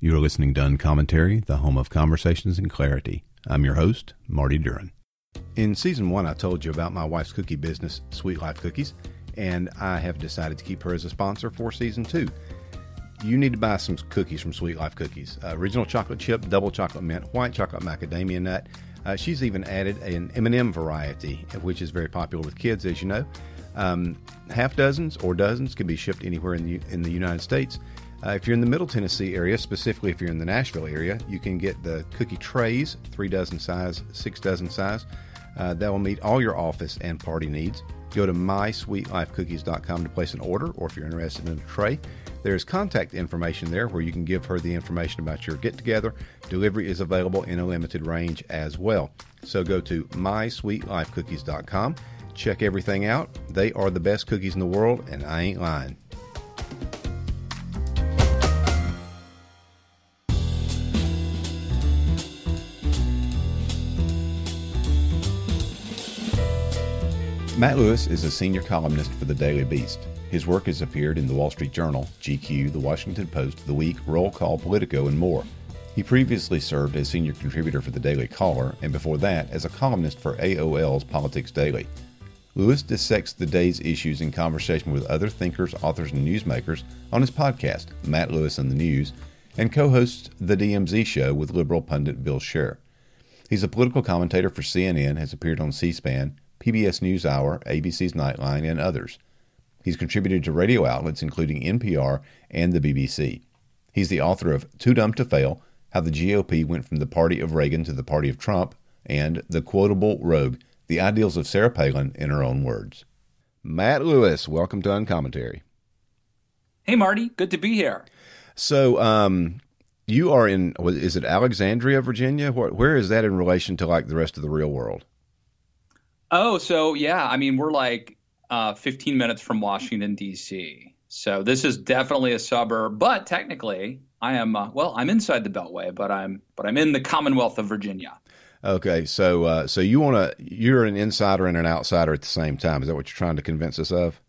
You are listening to Uncommentary, the home of conversations and clarity. I'm your host, Marty Duren. In season one, I told you about my wife's cookie business, Sweet Life Cookies, and I have decided to keep her as a sponsor for season two. You need to buy some cookies from Sweet Life Cookies. Uh, original chocolate chip, double chocolate mint, white chocolate macadamia nut. Uh, she's even added an M&M variety, which is very popular with kids, as you know. Um, half dozens or dozens can be shipped anywhere in the in the United States. Uh, if you're in the Middle Tennessee area, specifically if you're in the Nashville area, you can get the cookie trays, three dozen size, six dozen size. Uh, that will meet all your office and party needs. Go to mysweetlifecookies.com to place an order, or if you're interested in a tray, there's contact information there where you can give her the information about your get together. Delivery is available in a limited range as well. So go to mysweetlifecookies.com, check everything out. They are the best cookies in the world, and I ain't lying. Matt Lewis is a senior columnist for the Daily Beast. His work has appeared in the Wall Street Journal, GQ, the Washington Post, The Week, Roll Call, Politico, and more. He previously served as senior contributor for the Daily Caller, and before that, as a columnist for AOL's Politics Daily. Lewis dissects the day's issues in conversation with other thinkers, authors, and newsmakers on his podcast, Matt Lewis and the News, and co hosts The DMZ Show with liberal pundit Bill Scher. He's a political commentator for CNN, has appeared on C SPAN, PBS NewsHour, ABC's Nightline, and others. He's contributed to radio outlets including NPR and the BBC. He's the author of Too Dumb to Fail How the GOP Went from the Party of Reagan to the Party of Trump, and The Quotable Rogue The Ideals of Sarah Palin in Her Own Words. Matt Lewis, welcome to Uncommentary. Hey, Marty. Good to be here. So, um, you are in, is it Alexandria, Virginia? Where, where is that in relation to like the rest of the real world? Oh, so yeah, I mean, we're like uh, 15 minutes from Washington D.C. So this is definitely a suburb, but technically, I am uh, well. I'm inside the Beltway, but I'm but I'm in the Commonwealth of Virginia. Okay, so uh, so you want to you're an insider and an outsider at the same time. Is that what you're trying to convince us of?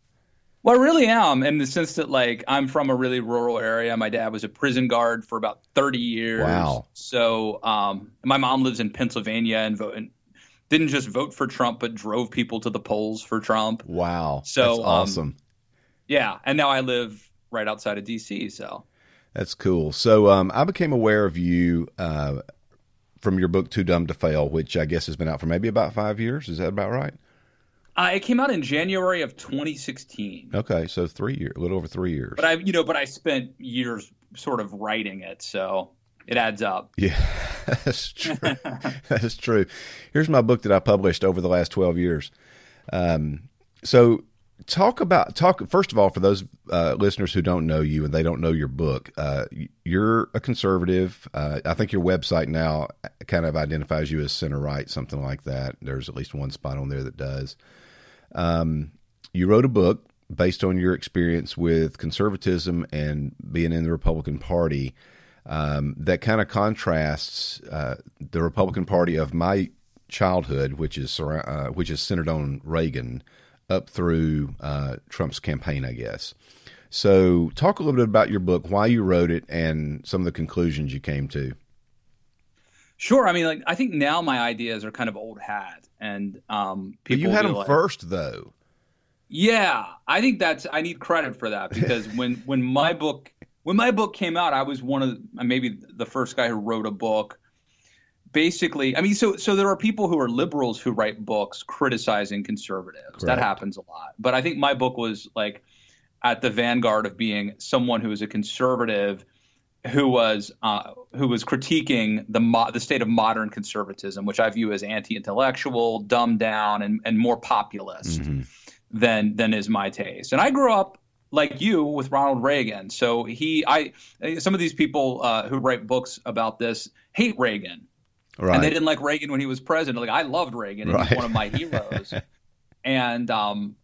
Well, I really am, in the sense that like I'm from a really rural area. My dad was a prison guard for about 30 years. Wow. So um, my mom lives in Pennsylvania and, vote, and didn't just vote for Trump, but drove people to the polls for Trump. Wow. So That's awesome. Um, yeah. And now I live right outside of DC. So that's cool. So um, I became aware of you uh, from your book, Too Dumb to Fail, which I guess has been out for maybe about five years. Is that about right? Uh, it came out in January of 2016. Okay, so three years, a little over three years. But I, you know, but I spent years sort of writing it, so it adds up. Yeah, that's true. that's true. Here's my book that I published over the last 12 years. Um, so talk about talk first of all for those uh, listeners who don't know you and they don't know your book uh, you're a conservative uh, i think your website now kind of identifies you as center right something like that there's at least one spot on there that does um, you wrote a book based on your experience with conservatism and being in the republican party um, that kind of contrasts uh, the Republican Party of my childhood, which is uh, which is centered on Reagan, up through uh, Trump's campaign, I guess. So, talk a little bit about your book, why you wrote it, and some of the conclusions you came to. Sure. I mean, like I think now my ideas are kind of old hat, and um, people. But you had them like, first, though. Yeah, I think that's I need credit for that because when when my book when my book came out, I was one of the, maybe the first guy who wrote a book. Basically, I mean, so so there are people who are liberals who write books criticizing conservatives. Correct. That happens a lot. But I think my book was like at the vanguard of being someone who is a conservative who was uh, who was critiquing the mo- the state of modern conservatism, which I view as anti-intellectual, dumbed down, and and more populist mm-hmm. than than is my taste. And I grew up like you with Ronald Reagan. So he, I, some of these people uh, who write books about this hate Reagan, right. and they didn't like Reagan when he was president. Like I loved Reagan; right. he's one of my heroes. and um,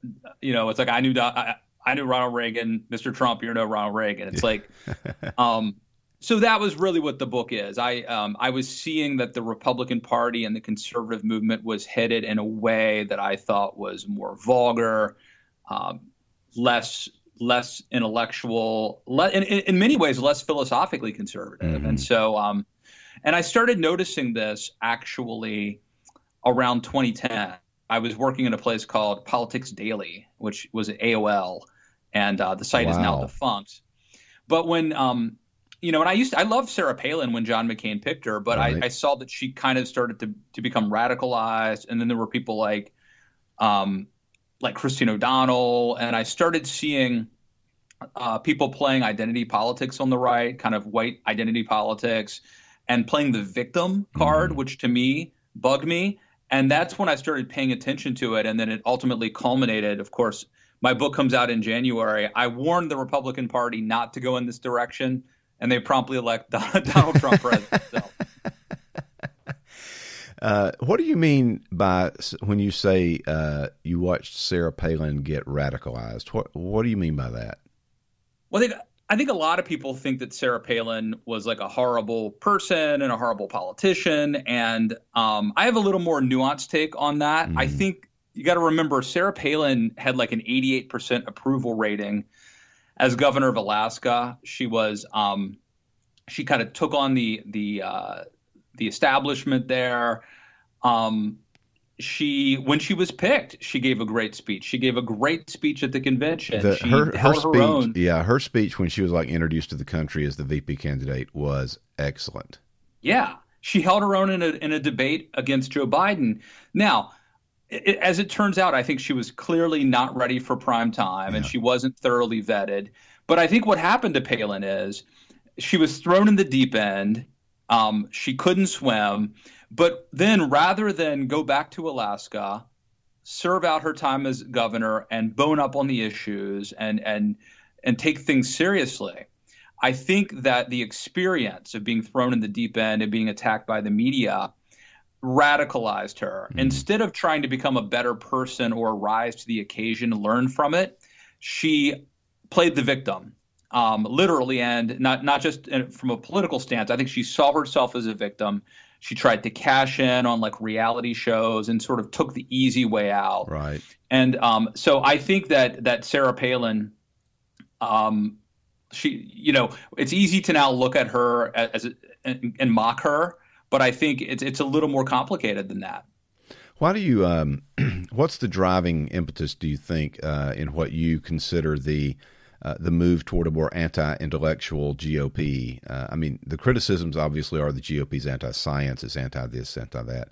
you know, it's like I knew I, I knew Ronald Reagan, Mr. Trump. You're no Ronald Reagan. It's like, um, so that was really what the book is. I um, I was seeing that the Republican Party and the conservative movement was headed in a way that I thought was more vulgar, um, less less intellectual, le- in, in, many ways less philosophically conservative. Mm-hmm. And so, um, and I started noticing this actually around 2010. I was working in a place called Politics Daily, which was at AOL, and uh, the site wow. is now defunct. But when um, you know, and I used to, I loved Sarah Palin when John McCain picked her, but right. I, I, saw that she kind of started to to become radicalized, and then there were people like, um, like Christine O'Donnell, and I started seeing uh, people playing identity politics on the right, kind of white identity politics, and playing the victim card, mm. which to me bugged me. And that's when I started paying attention to it. And then it ultimately culminated. Of course, my book comes out in January. I warned the Republican Party not to go in this direction, and they promptly elect Donald Trump president. So. Uh, what do you mean by when you say uh, you watched Sarah Palin get radicalized? What What do you mean by that? Well, I think, I think a lot of people think that Sarah Palin was like a horrible person and a horrible politician, and um, I have a little more nuanced take on that. Mm. I mm-hmm. think you got to remember Sarah Palin had like an 88% approval rating as governor of Alaska. She was um, she kind of took on the the uh, the establishment there. Um, she when she was picked, she gave a great speech. She gave a great speech at the convention. The, her her speech, her yeah, her speech when she was like introduced to the country as the VP candidate was excellent. Yeah, she held her own in a in a debate against Joe Biden. Now, it, as it turns out, I think she was clearly not ready for prime time, yeah. and she wasn't thoroughly vetted. But I think what happened to Palin is she was thrown in the deep end. Um, she couldn't swim but then rather than go back to Alaska, serve out her time as governor and bone up on the issues and and and take things seriously. I think that the experience of being thrown in the deep end and being attacked by the media radicalized her. Mm-hmm. Instead of trying to become a better person or rise to the occasion, and learn from it, she played the victim, um, literally, and not not just from a political stance. I think she saw herself as a victim. She tried to cash in on like reality shows and sort of took the easy way out. Right. And um, so I think that that Sarah Palin, um, she, you know, it's easy to now look at her as, as and, and mock her, but I think it's it's a little more complicated than that. Why do you? Um, what's the driving impetus? Do you think uh, in what you consider the uh, the move toward a more anti-intellectual GOP. Uh, I mean, the criticisms obviously are the GOP's anti-science, it's anti-this, anti-that,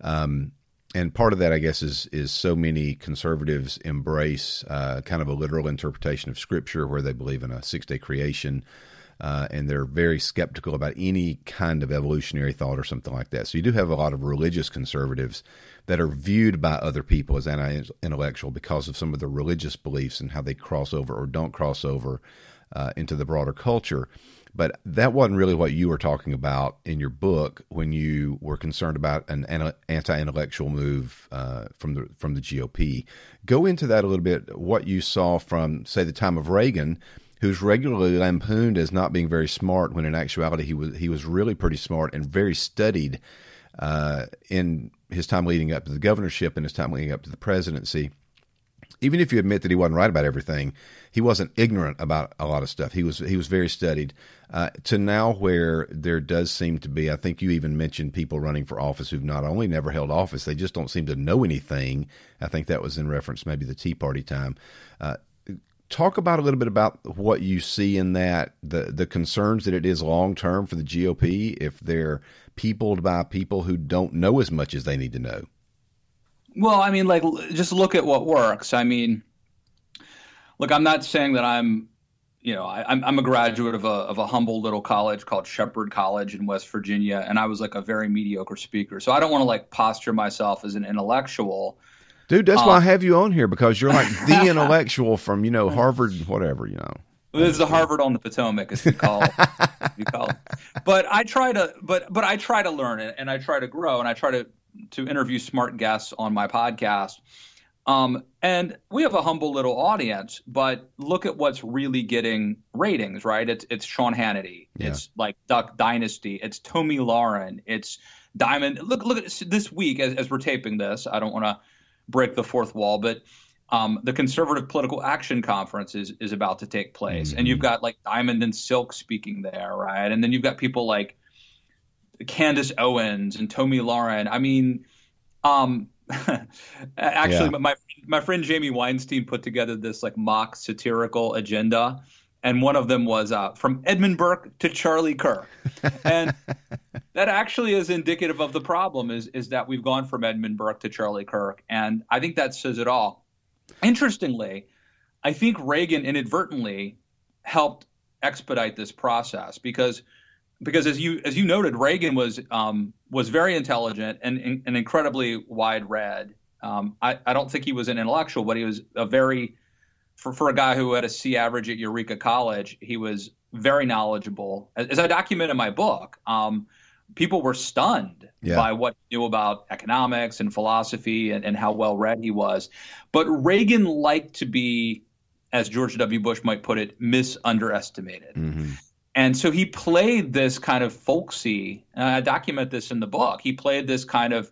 um, and part of that, I guess, is is so many conservatives embrace uh, kind of a literal interpretation of Scripture, where they believe in a six-day creation. Uh, and they're very skeptical about any kind of evolutionary thought or something like that. So you do have a lot of religious conservatives that are viewed by other people as anti-intellectual because of some of their religious beliefs and how they cross over or don't cross over uh, into the broader culture. But that wasn't really what you were talking about in your book when you were concerned about an anti-intellectual move uh, from the from the GOP. Go into that a little bit. What you saw from, say, the time of Reagan, who's regularly lampooned as not being very smart, when in actuality he was he was really pretty smart and very studied uh, in his time leading up to the governorship and his time leading up to the presidency, even if you admit that he wasn't right about everything, he wasn't ignorant about a lot of stuff. He was he was very studied. Uh, to now where there does seem to be, I think you even mentioned people running for office who've not only never held office, they just don't seem to know anything. I think that was in reference maybe the Tea Party time. Uh, talk about a little bit about what you see in that the the concerns that it is long term for the GOP if they're peopled by people who don't know as much as they need to know? Well, I mean, like, just look at what works. I mean, look, I'm not saying that I'm, you know, I, am I'm a graduate of a of a humble little college called Shepherd College in West Virginia, and I was like a very mediocre speaker. So I don't want to like posture myself as an intellectual. Dude, that's um, why I have you on here because you're like the intellectual from you know Harvard, whatever you know. This is the Harvard on the Potomac, as we call, we call it. But I try to, but but I try to learn it, and I try to grow, and I try to to interview smart guests on my podcast. Um, and we have a humble little audience, but look at what's really getting ratings, right? It's it's Sean Hannity, yeah. it's like Duck Dynasty, it's Tomi Lahren, it's Diamond. Look look at this week as, as we're taping this. I don't want to break the fourth wall, but um, the Conservative Political Action Conference is is about to take place, mm-hmm. and you've got like Diamond and Silk speaking there, right? And then you've got people like Candace Owens and Tomi Lahren. I mean, um, actually, yeah. my my friend Jamie Weinstein put together this like mock satirical agenda, and one of them was uh, from Edmund Burke to Charlie Kirk, and that actually is indicative of the problem. Is is that we've gone from Edmund Burke to Charlie Kirk, and I think that says it all. Interestingly, I think Reagan inadvertently helped expedite this process because because as you as you noted, Reagan was um, was very intelligent and, and incredibly wide read. Um, I, I don't think he was an intellectual, but he was a very for, for a guy who had a C average at Eureka College, he was very knowledgeable. As, as I document in my book, um, people were stunned yeah. by what he knew about economics and philosophy and, and how well read he was. But Reagan liked to be, as George W. Bush might put it, misunderestimated. Mm-hmm. And so he played this kind of folksy, and I document this in the book. He played this kind of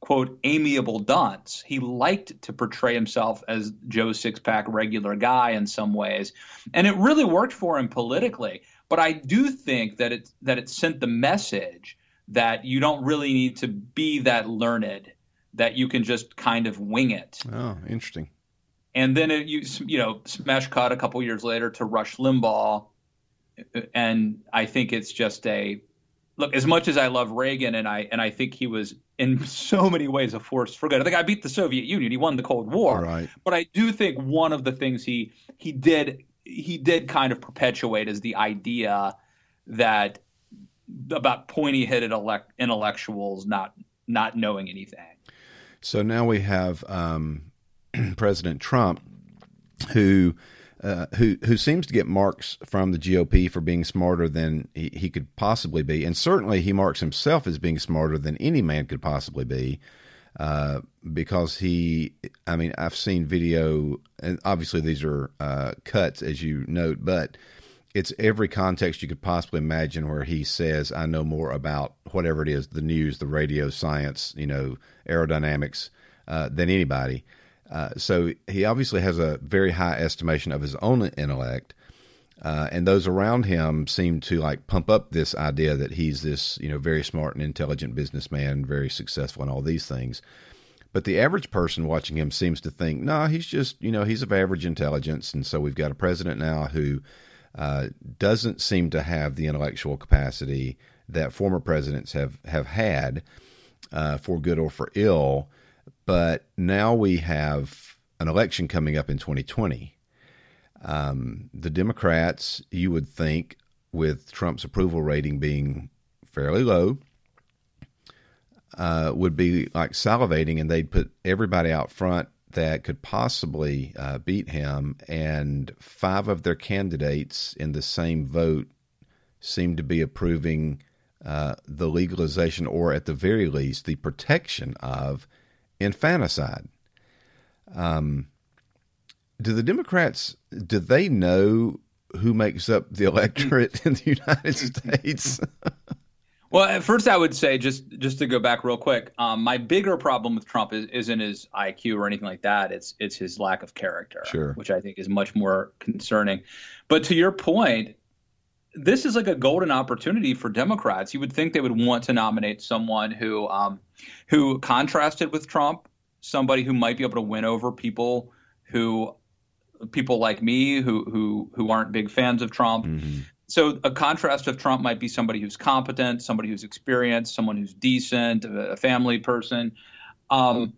quote amiable dunce. He liked to portray himself as Joe Sixpack regular guy in some ways, and it really worked for him politically. But I do think that it that it sent the message that you don't really need to be that learned, that you can just kind of wing it. Oh, interesting. And then it, you you know smash cut a couple years later to Rush Limbaugh and I think it's just a look. As much as I love Reagan, and I and I think he was in so many ways a force for good. I think I beat the Soviet Union. He won the Cold War. Right. But I do think one of the things he he did he did kind of perpetuate is the idea that about pointy headed elect, intellectuals not not knowing anything. So now we have um, President Trump, who uh, who who seems to get marks from the GOP for being smarter than he, he, could possibly be, and certainly he marks himself as being smarter than any man could possibly be, uh, because he. I mean, I've seen video, and obviously these are uh, cuts as you note, but it's every context you could possibly imagine where he says, "I know more about whatever it is, the news, the radio, science, you know, aerodynamics, uh, than anybody." Uh, so he obviously has a very high estimation of his own intellect. Uh, and those around him seem to like pump up this idea that he's this, you know, very smart and intelligent businessman, very successful and all these things. But the average person watching him seems to think, no, nah, he's just, you know, he's of average intelligence. And so we've got a president now who uh, doesn't seem to have the intellectual capacity that former presidents have have had, uh, for good or for ill. But now we have an election coming up in 2020. Um, the Democrats, you would think, with Trump's approval rating being fairly low, uh, would be like salivating, and they'd put everybody out front that could possibly uh, beat him. And five of their candidates in the same vote seem to be approving uh, the legalization, or at the very least, the protection of infanticide. Um, do the Democrats do they know who makes up the electorate in the United States? well, at first I would say just just to go back real quick, um, my bigger problem with Trump is, isn't his IQ or anything like that. It's it's his lack of character, sure. which I think is much more concerning. But to your point, this is like a golden opportunity for Democrats. You would think they would want to nominate someone who um, who contrasted with Trump, somebody who might be able to win over people who people like me who who who aren't big fans of Trump. Mm-hmm. So a contrast of Trump might be somebody who's competent, somebody who's experienced, someone who's decent, a family person. Um,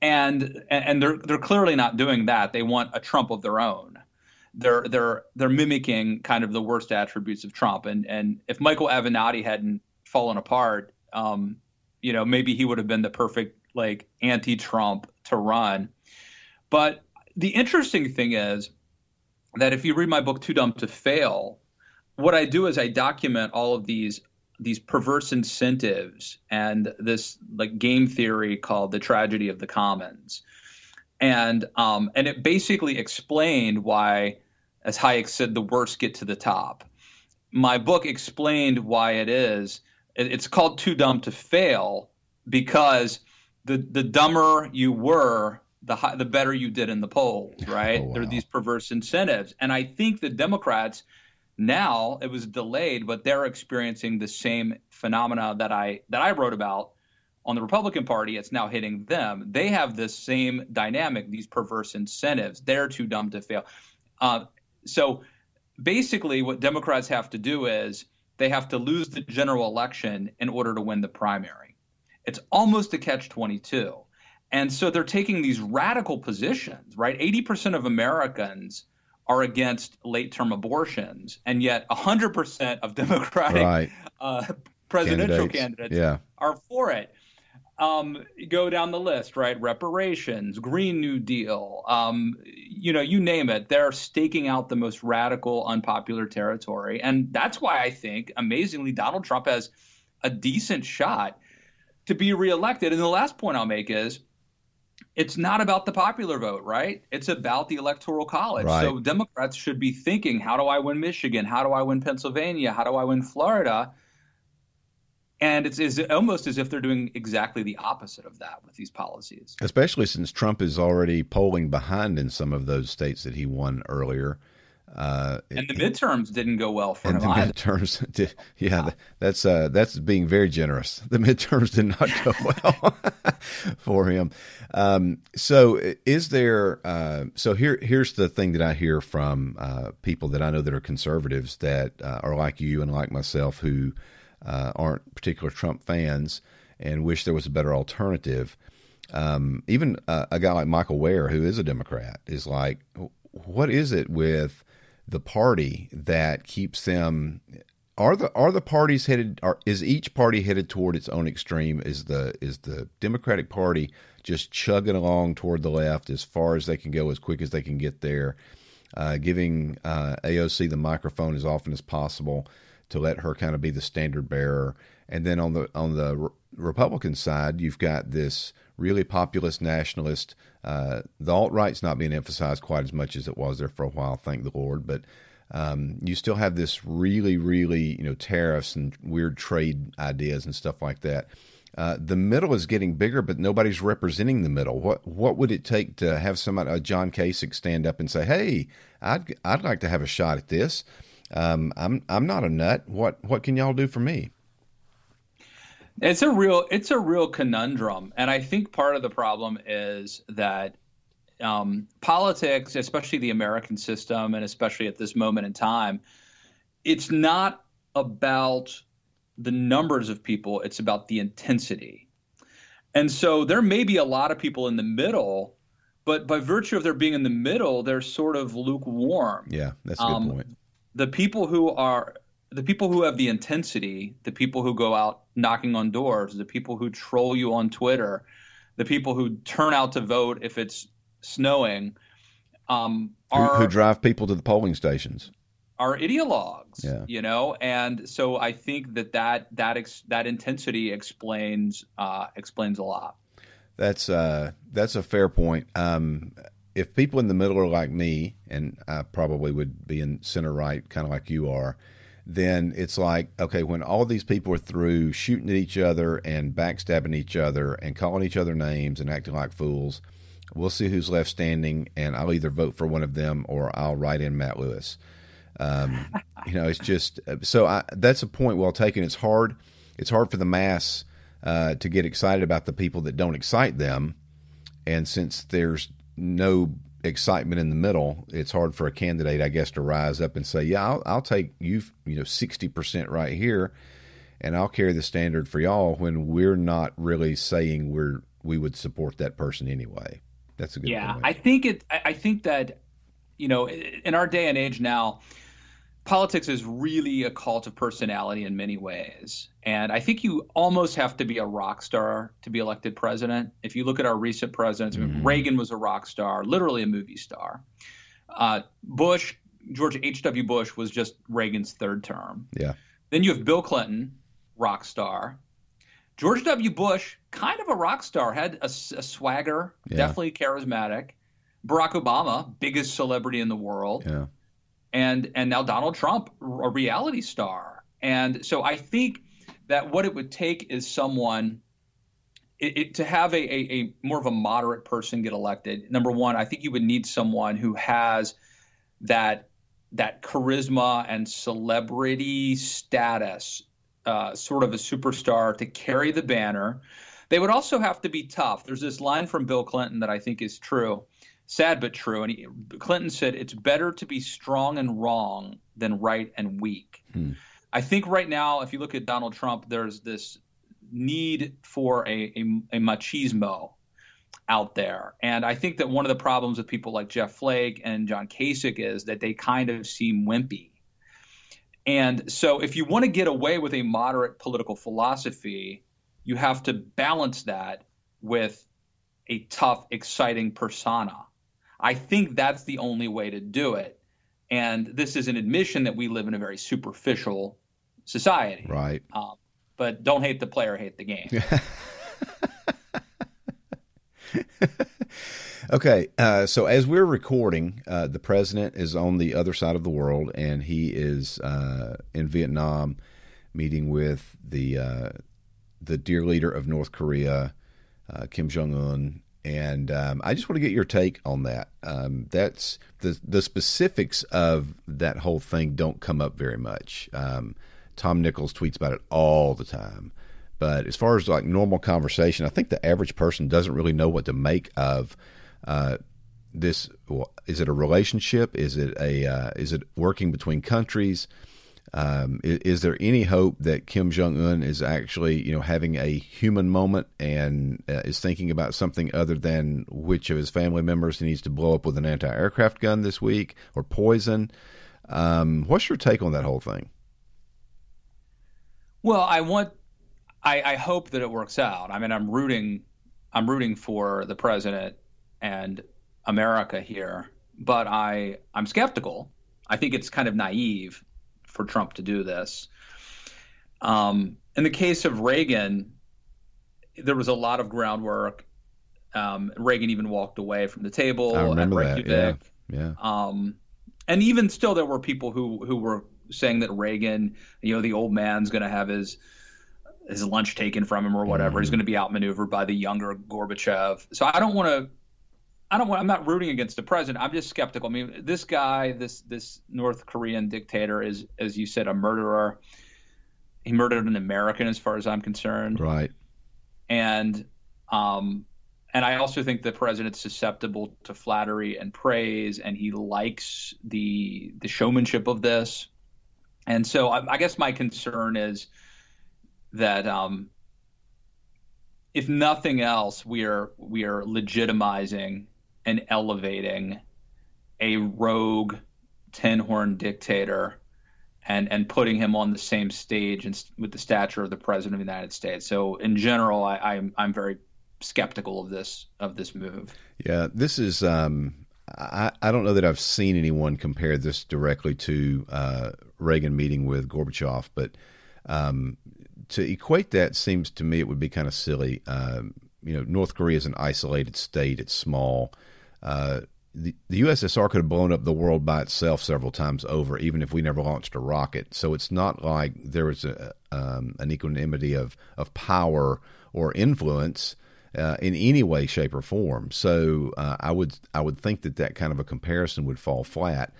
and and they're they're clearly not doing that. They want a Trump of their own they're they're they're mimicking kind of the worst attributes of Trump. And and if Michael Avenatti hadn't fallen apart, um, you know, maybe he would have been the perfect like anti-Trump to run. But the interesting thing is that if you read my book Too Dumb to Fail, what I do is I document all of these these perverse incentives and this like game theory called the tragedy of the commons and um, and it basically explained why as Hayek said, the worst get to the top. My book explained why it is. It's called Too Dumb to Fail because the, the dumber you were, the high, the better you did in the polls, right? Oh, wow. There are these perverse incentives, and I think the Democrats now it was delayed, but they're experiencing the same phenomena that I that I wrote about on the Republican Party. It's now hitting them. They have this same dynamic, these perverse incentives. They're too dumb to fail. Uh, so basically, what Democrats have to do is they have to lose the general election in order to win the primary. It's almost a catch 22. And so they're taking these radical positions, right? 80% of Americans are against late term abortions, and yet 100% of Democratic right. uh, presidential candidates, candidates yeah. are for it. Um, go down the list, right? Reparations, Green New Deal, um, you know, you name it. They're staking out the most radical, unpopular territory. And that's why I think, amazingly, Donald Trump has a decent shot to be reelected. And the last point I'll make is it's not about the popular vote, right? It's about the electoral college. Right. So Democrats should be thinking, how do I win Michigan? How do I win Pennsylvania? How do I win Florida? And it's, it's almost as if they're doing exactly the opposite of that with these policies. Especially since Trump is already polling behind in some of those states that he won earlier. Uh, and the midterms didn't go well for and him. The either. midterms, did, yeah, that's uh, that's being very generous. The midterms did not go well for him. Um, so, is there? Uh, so here, here's the thing that I hear from uh, people that I know that are conservatives that uh, are like you and like myself who uh, aren't particular Trump fans and wish there was a better alternative. Um, even a guy like Michael Wear, who is a Democrat, is like, what is it with the party that keeps them are the are the parties headed are is each party headed toward its own extreme is the is the democratic party just chugging along toward the left as far as they can go as quick as they can get there uh, giving uh, aoc the microphone as often as possible to let her kind of be the standard bearer and then on the on the re- republican side you've got this really populist nationalist. Uh, the alt right's not being emphasized quite as much as it was there for a while, thank the Lord. But um, you still have this really, really, you know, tariffs and weird trade ideas and stuff like that. Uh, the middle is getting bigger, but nobody's representing the middle. What what would it take to have somebody, a John Kasich, stand up and say, "Hey, I'd I'd like to have a shot at this. Um, I'm I'm not a nut. What what can y'all do for me?" It's a real it's a real conundrum, and I think part of the problem is that um, politics, especially the American system, and especially at this moment in time, it's not about the numbers of people; it's about the intensity. And so there may be a lot of people in the middle, but by virtue of their being in the middle, they're sort of lukewarm. Yeah, that's a good um, point. The people who are the people who have the intensity, the people who go out knocking on doors, the people who troll you on Twitter, the people who turn out to vote if it's snowing, um, are, who, who, drive people to the polling stations, are ideologues. Yeah. You know, and so I think that that that ex, that intensity explains uh, explains a lot. That's uh, that's a fair point. Um, if people in the middle are like me, and I probably would be in center right, kind of like you are then it's like, okay, when all these people are through shooting at each other and backstabbing each other and calling each other names and acting like fools, we'll see who's left standing, and I'll either vote for one of them or I'll write in Matt Lewis. Um, you know, it's just so I, that's a point well taken. It's hard. It's hard for the mass uh, to get excited about the people that don't excite them, and since there's no excitement in the middle, it's hard for a candidate, I guess, to rise up and say, "Yeah, I'll, I'll take you, you know, sixty percent right here, and I'll carry the standard for y'all." When we're not really saying we're we would support that person anyway. That's a good. Yeah, point. I think it. I think that, you know, in our day and age now, politics is really a cult of personality in many ways. And I think you almost have to be a rock star to be elected president. If you look at our recent presidents, mm-hmm. Reagan was a rock star, literally a movie star. Uh, Bush, George H.W. Bush was just Reagan's third term. Yeah. Then you have Bill Clinton, rock star. George W. Bush, kind of a rock star, had a, a swagger, yeah. definitely charismatic. Barack Obama, biggest celebrity in the world. Yeah and and now Donald Trump, a reality star. And so I think that what it would take is someone it, it, to have a, a, a more of a moderate person get elected, number one, I think you would need someone who has that that charisma and celebrity status, uh, sort of a superstar to carry the banner. They would also have to be tough. There's this line from Bill Clinton that I think is true, sad but true. And he, Clinton said, "It's better to be strong and wrong than right and weak." Hmm. I think right now, if you look at Donald Trump, there's this need for a, a, a machismo out there. And I think that one of the problems with people like Jeff Flake and John Kasich is that they kind of seem wimpy. And so if you want to get away with a moderate political philosophy, you have to balance that with a tough, exciting persona. I think that's the only way to do it. And this is an admission that we live in a very superficial society. Right. Um, but don't hate the player, hate the game. okay, uh, so as we're recording, uh, the president is on the other side of the world, and he is uh, in Vietnam, meeting with the uh, the dear leader of North Korea, uh, Kim Jong Un. And um, I just want to get your take on that. Um, that's the the specifics of that whole thing don't come up very much. Um, Tom Nichols tweets about it all the time. But as far as like normal conversation, I think the average person doesn't really know what to make of uh, this. Is it a relationship? Is it a uh, is it working between countries? Um, is, is, there any hope that Kim Jong Un is actually you know having a human moment and uh, is thinking about something other than which of his family members he needs to blow up with an anti-aircraft gun this week or poison? Um, what's your take on that whole thing? Well, I want, I, I hope that it works out. I mean, I'm rooting, I'm rooting for the president and America here, but I, I'm skeptical. I think it's kind of naive for Trump to do this. Um, in the case of Reagan, there was a lot of groundwork. Um, Reagan even walked away from the table. I remember that. Yeah. yeah. Um, and even still, there were people who who were saying that Reagan, you know, the old man's going to have his his lunch taken from him or whatever. Mm-hmm. He's going to be outmaneuvered by the younger Gorbachev. So I don't want to. I don't want. I'm not rooting against the president. I'm just skeptical. I mean, this guy, this this North Korean dictator, is, as you said, a murderer. He murdered an American, as far as I'm concerned. Right. And um, and I also think the president's susceptible to flattery and praise, and he likes the the showmanship of this. And so I, I guess my concern is that um, if nothing else, we are we are legitimizing and elevating a rogue tin horn dictator and and putting him on the same stage and, with the stature of the president of the United States. So in general, I, I'm I'm very skeptical of this of this move. Yeah, this is um, I, I don't know that I've seen anyone compare this directly to uh, Reagan meeting with Gorbachev, but um, to equate that seems to me it would be kind of silly. Um, you know, North Korea is an isolated state; it's small. Uh, the, the USSR could have blown up the world by itself several times over, even if we never launched a rocket. So it's not like there was a, um, an equanimity of of power or influence uh, in any way, shape, or form. So uh, I would I would think that that kind of a comparison would fall flat.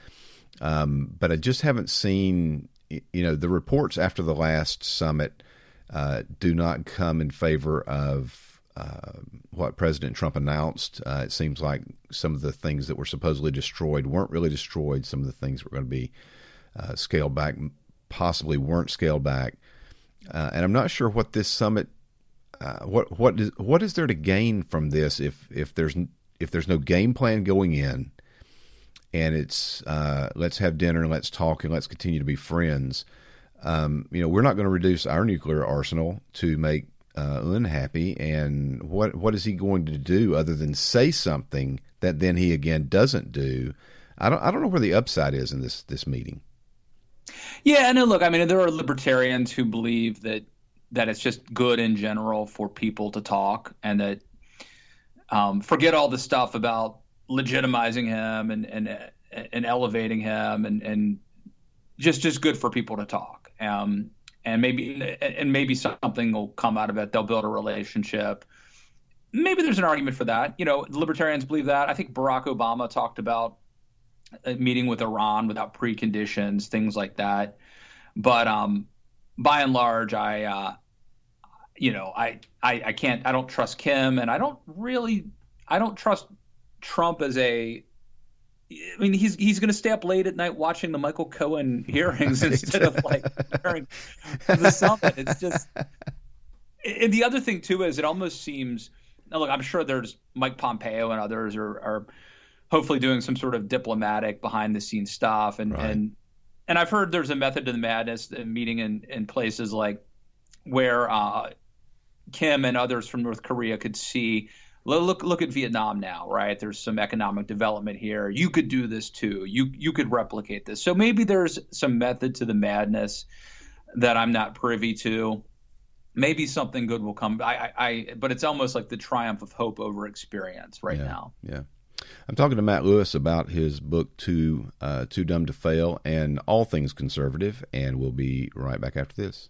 Um, but I just haven't seen you know the reports after the last summit uh, do not come in favor of uh, what President Trump announced. Uh, it seems like some of the things that were supposedly destroyed weren't really destroyed. Some of the things were going to be uh, scaled back, possibly weren't scaled back. and I'm not sure what this summit uh, what what is what is there to gain from this if if there's if there's no game plan going in, and it's uh, let's have dinner and let's talk and let's continue to be friends. Um, you know, we're not going to reduce our nuclear arsenal to make uh, unhappy. And what what is he going to do other than say something that then he again doesn't do? I don't I don't know where the upside is in this this meeting. Yeah, and look, I mean, there are libertarians who believe that that it's just good in general for people to talk and that um, forget all the stuff about legitimizing him and and and elevating him and and just just good for people to talk um, and maybe and maybe something will come out of it they'll build a relationship maybe there's an argument for that. You know, libertarians believe that. I think Barack Obama talked about a meeting with Iran without preconditions, things like that. But um, by and large, I, uh, you know, I, I, I can't, I don't trust Kim, and I don't really, I don't trust Trump as a. I mean, he's he's going to stay up late at night watching the Michael Cohen hearings right. instead of like preparing the summit. It's just. And the other thing too is, it almost seems. Now look, I'm sure there's Mike Pompeo and others are, are hopefully doing some sort of diplomatic behind the scenes stuff and right. and and I've heard there's a method to the madness meeting in in places like where uh, Kim and others from North Korea could see look look at Vietnam now, right? There's some economic development here. You could do this too. You you could replicate this. So maybe there's some method to the madness that I'm not privy to. Maybe something good will come. I, I, I but it's almost like the triumph of hope over experience right yeah, now. Yeah. I'm talking to Matt Lewis about his book Too uh, Too Dumb to Fail and all things conservative, and we'll be right back after this.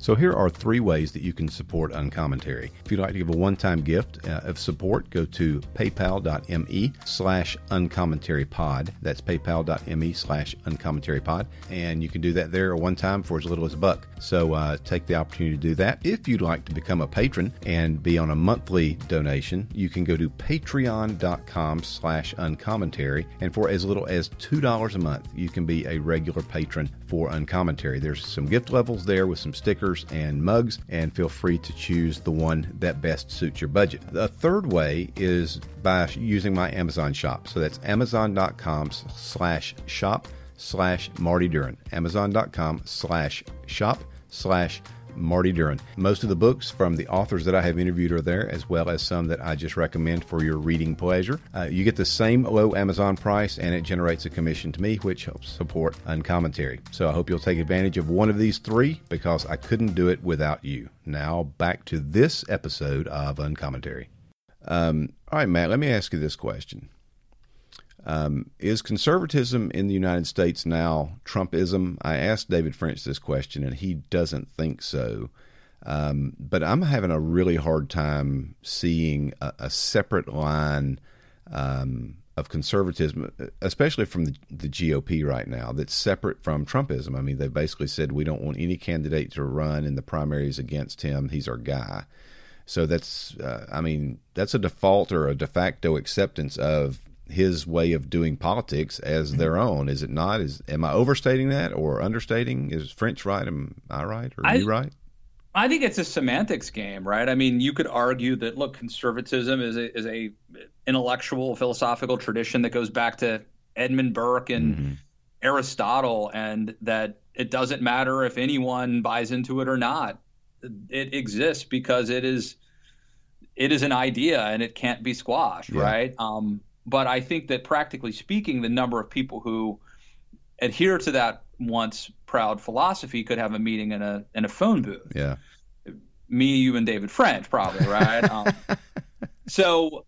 So here are three ways that you can support Uncommentary. If you'd like to give a one-time gift uh, of support, go to paypal.me slash uncommentary-pod. That's paypal.me slash uncommentary-pod. And you can do that there one time for as little as a buck. So uh, take the opportunity to do that. If you'd like to become a patron and be on a monthly donation, you can go to patreon.com slash uncommentary. And for as little as $2 a month, you can be a regular patron for Uncommentary. There's some gift levels there with some stickers and mugs, and feel free to choose the one that best suits your budget. The third way is by using my Amazon shop. So that's amazon.com slash shop slash Marty Duren. Amazon.com slash shop slash Marty Duren. Most of the books from the authors that I have interviewed are there, as well as some that I just recommend for your reading pleasure. Uh, you get the same low Amazon price, and it generates a commission to me, which helps support Uncommentary. So I hope you'll take advantage of one of these three because I couldn't do it without you. Now back to this episode of Uncommentary. Um, all right, Matt, let me ask you this question. Um, is conservatism in the United States now Trumpism? I asked David French this question, and he doesn't think so. Um, but I'm having a really hard time seeing a, a separate line um, of conservatism, especially from the, the, GOP right now, that's separate from Trumpism. I mean, they basically said we don't want any candidate to run in the primaries against him. He's our guy. So that's, uh, I mean, that's a default or a de facto acceptance of his way of doing politics as their own, is it not? Is am I overstating that or understating? Is French right? Am I right? Or I, you right? I think it's a semantics game, right? I mean, you could argue that look, conservatism is a is a intellectual philosophical tradition that goes back to Edmund Burke and mm-hmm. Aristotle, and that it doesn't matter if anyone buys into it or not. It exists because it is it is an idea and it can't be squashed, yeah. right? Um, but I think that practically speaking, the number of people who adhere to that once proud philosophy could have a meeting in a in a phone booth. Yeah. Me, you, and David French, probably, right? um, so,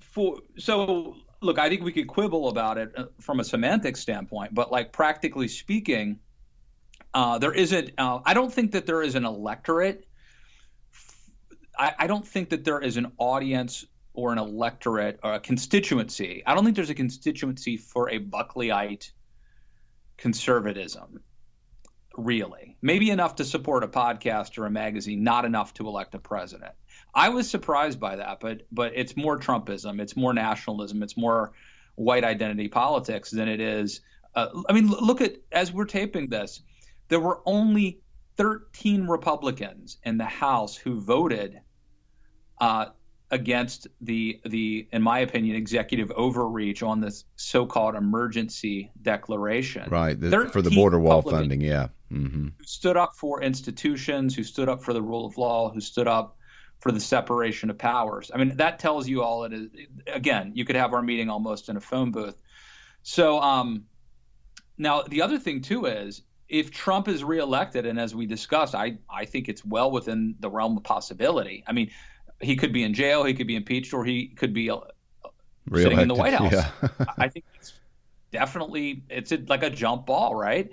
for so look, I think we could quibble about it uh, from a semantic standpoint, but like practically speaking, uh, there isn't. Uh, I don't think that there is an electorate. I, I don't think that there is an audience or an electorate or a constituency. I don't think there's a constituency for a Buckleyite conservatism, really. Maybe enough to support a podcast or a magazine, not enough to elect a president. I was surprised by that, but but it's more Trumpism, it's more nationalism, it's more white identity politics than it is. Uh, I mean, look at as we're taping this, there were only 13 Republicans in the House who voted uh, against the the in my opinion executive overreach on this so-called emergency declaration right the, for the border wall funding yeah mm-hmm. who stood up for institutions who stood up for the rule of law who stood up for the separation of powers i mean that tells you all it is again you could have our meeting almost in a phone booth so um now the other thing too is if Trump is reelected, and as we discussed, I, I think it's well within the realm of possibility. I mean, he could be in jail, he could be impeached, or he could be uh, sitting in the White House. Yeah. I think it's definitely it's a, like a jump ball, right?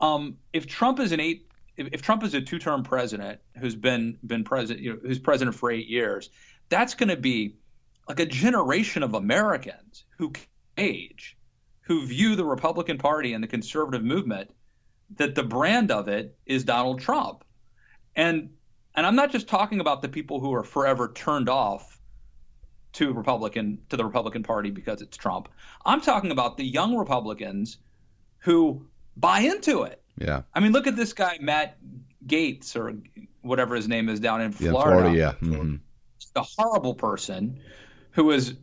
Um, if Trump is an eight, if, if Trump is a two-term president who's been been president, you know, who's president for eight years, that's going to be like a generation of Americans who age, who view the Republican Party and the conservative movement that the brand of it is Donald Trump. And and I'm not just talking about the people who are forever turned off to Republican to the Republican Party because it's Trump. I'm talking about the young Republicans who buy into it. Yeah. I mean, look at this guy Matt Gaetz or whatever his name is down in Florida. Yeah, Florida, yeah. Mm-hmm. A horrible person who is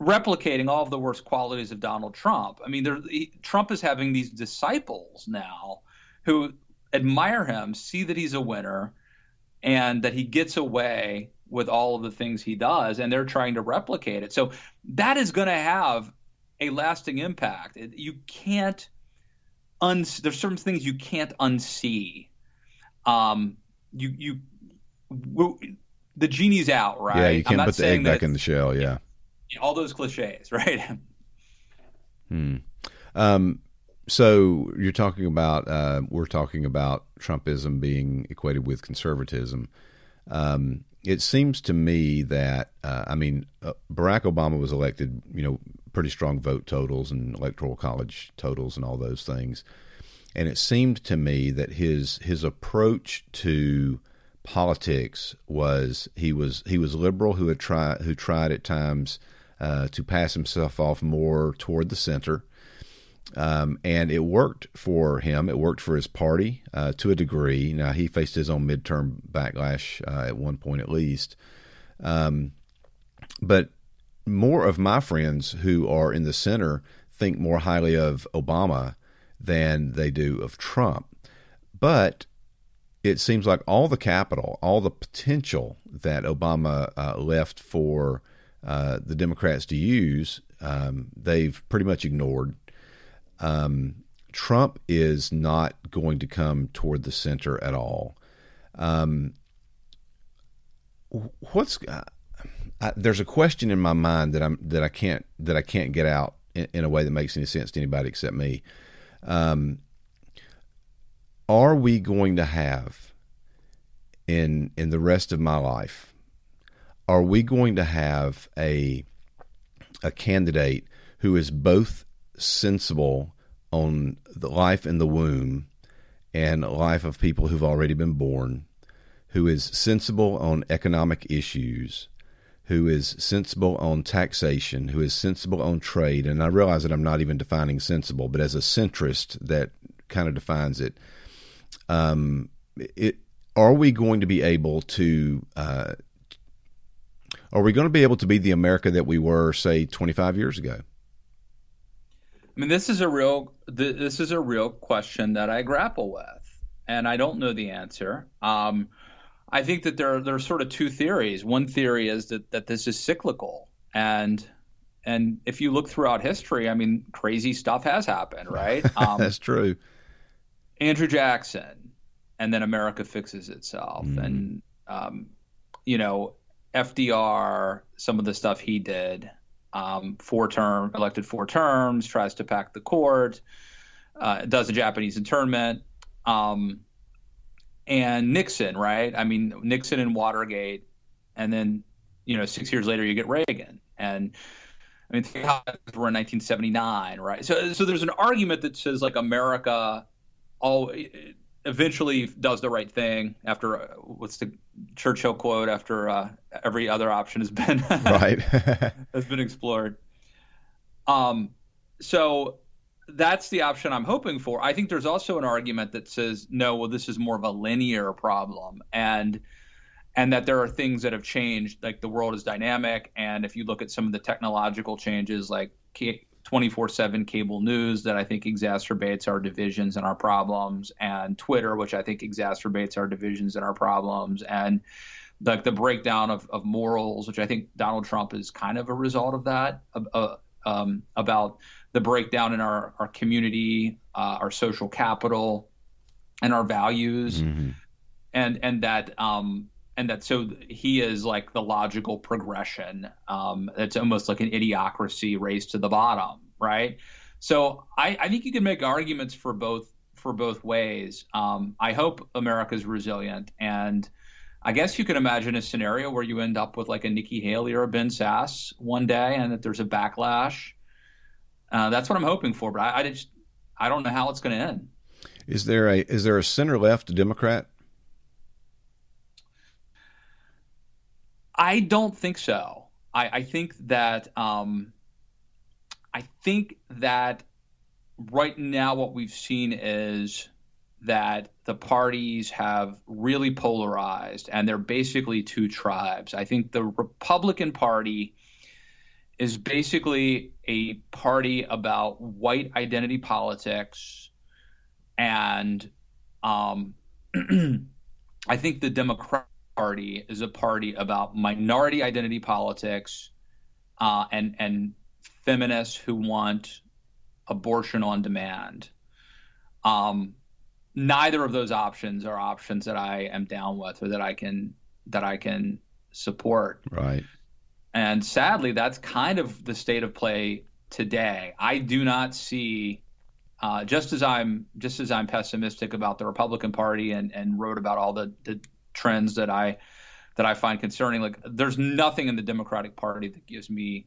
replicating all of the worst qualities of Donald Trump. I mean, he, Trump is having these disciples now who admire him, see that he's a winner, and that he gets away with all of the things he does, and they're trying to replicate it. So that is going to have a lasting impact. You can't un. There's certain things you can't unsee. Um, you you. W- the genie's out, right? Yeah, you can't put the egg back in the shell. Yeah all those cliches, right? hmm. Um, so you're talking about uh, we're talking about Trumpism being equated with conservatism. Um, it seems to me that uh, I mean uh, Barack Obama was elected, you know, pretty strong vote totals and electoral college totals and all those things, and it seemed to me that his his approach to politics was he was he was liberal who had tried who tried at times uh, to pass himself off more toward the center. Um, and it worked for him. It worked for his party uh, to a degree. Now he faced his own midterm backlash uh, at one point, at least. Um, but more of my friends who are in the center think more highly of Obama than they do of Trump. But it seems like all the capital, all the potential that Obama uh, left for uh, the Democrats to use, um, they've pretty much ignored. Um, Trump is not going to come toward the center at all. Um, what's uh, I, there's a question in my mind that I'm that I can't that I can't get out in, in a way that makes any sense to anybody except me. Um, are we going to have in in the rest of my life? are we going to have a a candidate who is both sensible on the life in the womb and life of people who've already been born, who is sensible on economic issues, who is sensible on taxation, who is sensible on trade, and I realize that I'm not even defining sensible, but as a centrist that kind of defines it. Um, it are we going to be able to uh, are we going to be able to be the America that we were, say, 25 years ago? I mean, this is a real this is a real question that I grapple with, and I don't know the answer. Um, I think that there there are sort of two theories. One theory is that that this is cyclical, and and if you look throughout history, I mean, crazy stuff has happened, right? Um, That's true. Andrew Jackson, and then America fixes itself, mm. and um, you know, FDR, some of the stuff he did, um, four term elected four terms, tries to pack the court, uh, does a Japanese internment, um, and Nixon, right? I mean Nixon and Watergate, and then you know six years later you get Reagan, and I mean we're in 1979, right? So so there's an argument that says like America all eventually does the right thing after uh, what's the Churchill quote after uh, every other option has been right has been explored. Um, so that's the option I'm hoping for. I think there's also an argument that says no, well, this is more of a linear problem, and and that there are things that have changed. Like the world is dynamic, and if you look at some of the technological changes, like 24 7 cable news that I think exacerbates our divisions and our problems, and Twitter, which I think exacerbates our divisions and our problems, and like the breakdown of, of morals, which I think Donald Trump is kind of a result of that, uh, um, about the breakdown in our, our community, uh, our social capital, and our values. Mm-hmm. And, and that um, and that so he is like the logical progression. Um, it's almost like an idiocracy raised to the bottom, right? So I, I think you can make arguments for both for both ways. Um, I hope America's resilient, and I guess you can imagine a scenario where you end up with like a Nikki Haley or a Ben Sasse one day, and that there's a backlash. Uh, that's what I'm hoping for, but I, I just I don't know how it's going to end. Is there a is there a center left Democrat? I don't think so. I, I think that um, I think that right now what we've seen is that the parties have really polarized and they're basically two tribes. I think the Republican Party is basically a party about white identity politics and um, I think the Democratic Party is a party about minority identity politics uh, and and feminists who want abortion on demand. Um, neither of those options are options that I am down with or that I can that I can support. Right. And sadly, that's kind of the state of play today. I do not see, uh, just as I'm just as I'm pessimistic about the Republican Party and and wrote about all the, the trends that I that I find concerning. Like, there's nothing in the Democratic Party that gives me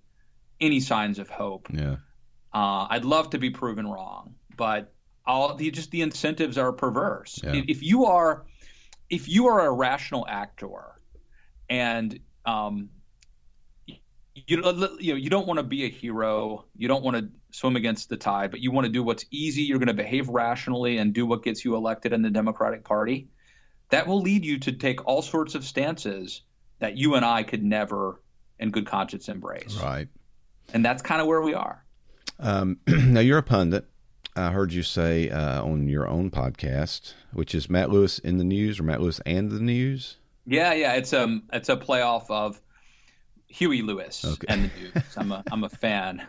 any signs of hope. Yeah. Uh, I'd love to be proven wrong, but all the just the incentives are perverse. Yeah. If you are if you are a rational actor and um, you you know you don't want to be a hero, you don't want to swim against the tide, but you want to do what's easy. You're going to behave rationally and do what gets you elected in the Democratic Party. That will lead you to take all sorts of stances that you and I could never, in good conscience, embrace. Right. And that's kind of where we are. Um, now you're a pundit. I heard you say uh, on your own podcast, which is Matt Lewis in the news or Matt Lewis and the news. Yeah, yeah, it's um, it's a playoff of Huey Lewis okay. and the news. I'm a I'm a fan.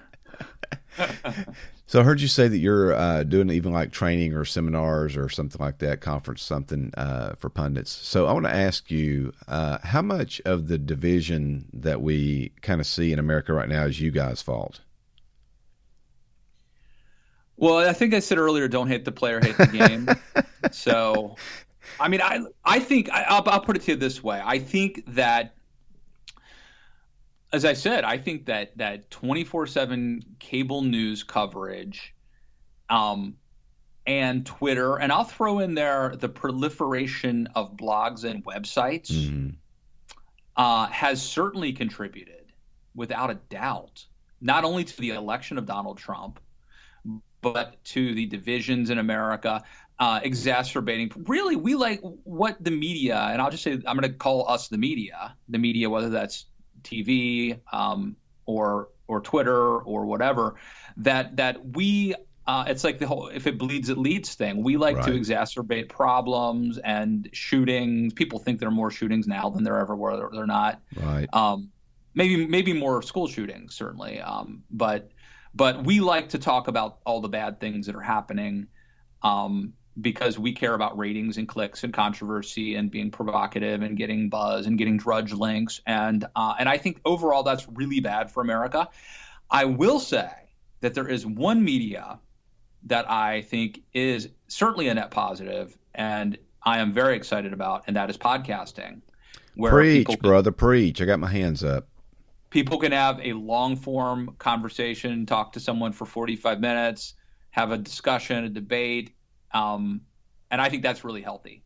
so I heard you say that you're uh, doing even like training or seminars or something like that, conference something uh, for pundits. So I want to ask you, uh, how much of the division that we kind of see in America right now is you guys' fault? Well, I think I said earlier, don't hate the player, hate the game. so, I mean, I I think I, I'll, I'll put it to you this way: I think that, as I said, I think that that twenty four seven cable news coverage, um, and Twitter, and I'll throw in there the proliferation of blogs and websites, mm-hmm. uh, has certainly contributed, without a doubt, not only to the election of Donald Trump but to the divisions in America, uh, exacerbating. Really, we like what the media, and I'll just say I'm going to call us the media, the media, whether that's TV um, or or Twitter or whatever, that that we. Uh, it's like the whole "if it bleeds, it leads" thing. We like right. to exacerbate problems and shootings. People think there are more shootings now than there ever were. They're not. Right. Um, maybe maybe more school shootings, certainly. Um, but but we like to talk about all the bad things that are happening um, because we care about ratings and clicks and controversy and being provocative and getting buzz and getting drudge links. And uh, and I think overall that's really bad for America. I will say that there is one media that I think is certainly a net positive, and I am very excited about, and that is podcasting. preach, brother, preach! I got my hands up people can have a long form conversation, talk to someone for 45 minutes, have a discussion, a debate. Um, and I think that's really healthy.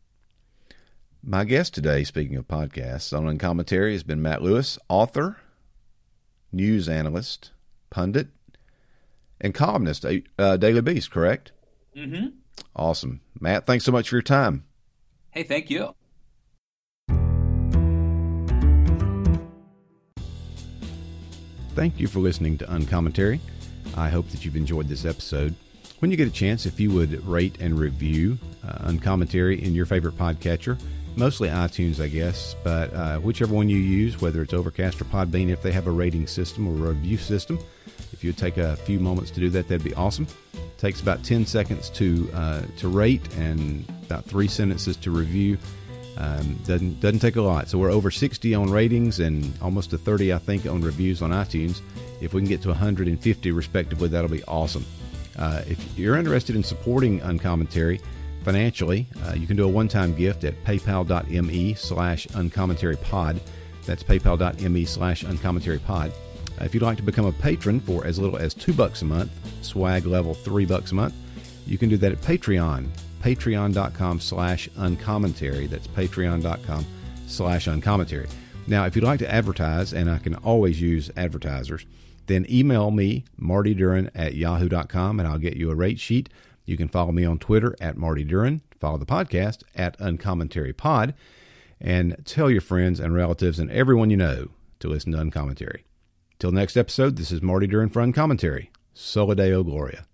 My guest today, speaking of podcasts, on Uncommentary has been Matt Lewis, author, news analyst, pundit, and columnist, uh, Daily Beast, correct? Mm-hmm. Awesome. Matt, thanks so much for your time. Hey, thank you. Thank you for listening to Uncommentary. I hope that you've enjoyed this episode. When you get a chance, if you would rate and review uh, Uncommentary in your favorite podcatcher, mostly iTunes, I guess, but uh, whichever one you use, whether it's Overcast or Podbean, if they have a rating system or a review system, if you would take a few moments to do that, that'd be awesome. It takes about 10 seconds to uh, to rate and about three sentences to review. Um, doesn't doesn't take a lot. So we're over 60 on ratings and almost a 30, I think, on reviews on iTunes. If we can get to 150 respectively, that'll be awesome. Uh, if you're interested in supporting Uncommentary, financially, uh, you can do a one-time gift at paypal.me slash uncommentary-pod. That's paypal.me slash uncommentary-pod. Uh, if you'd like to become a patron for as little as two bucks a month, swag level three bucks a month, you can do that at Patreon, patreon.com slash uncommentary. That's patreon.com slash uncommentary. Now, if you'd like to advertise, and I can always use advertisers, then email me, Marty Duren at yahoo.com, and I'll get you a rate sheet. You can follow me on Twitter at Marty Duren, follow the podcast at Uncommentary Pod, and tell your friends and relatives and everyone you know to listen to Uncommentary. Till next episode, this is Marty Duren for Uncommentary. Sola Deo Gloria.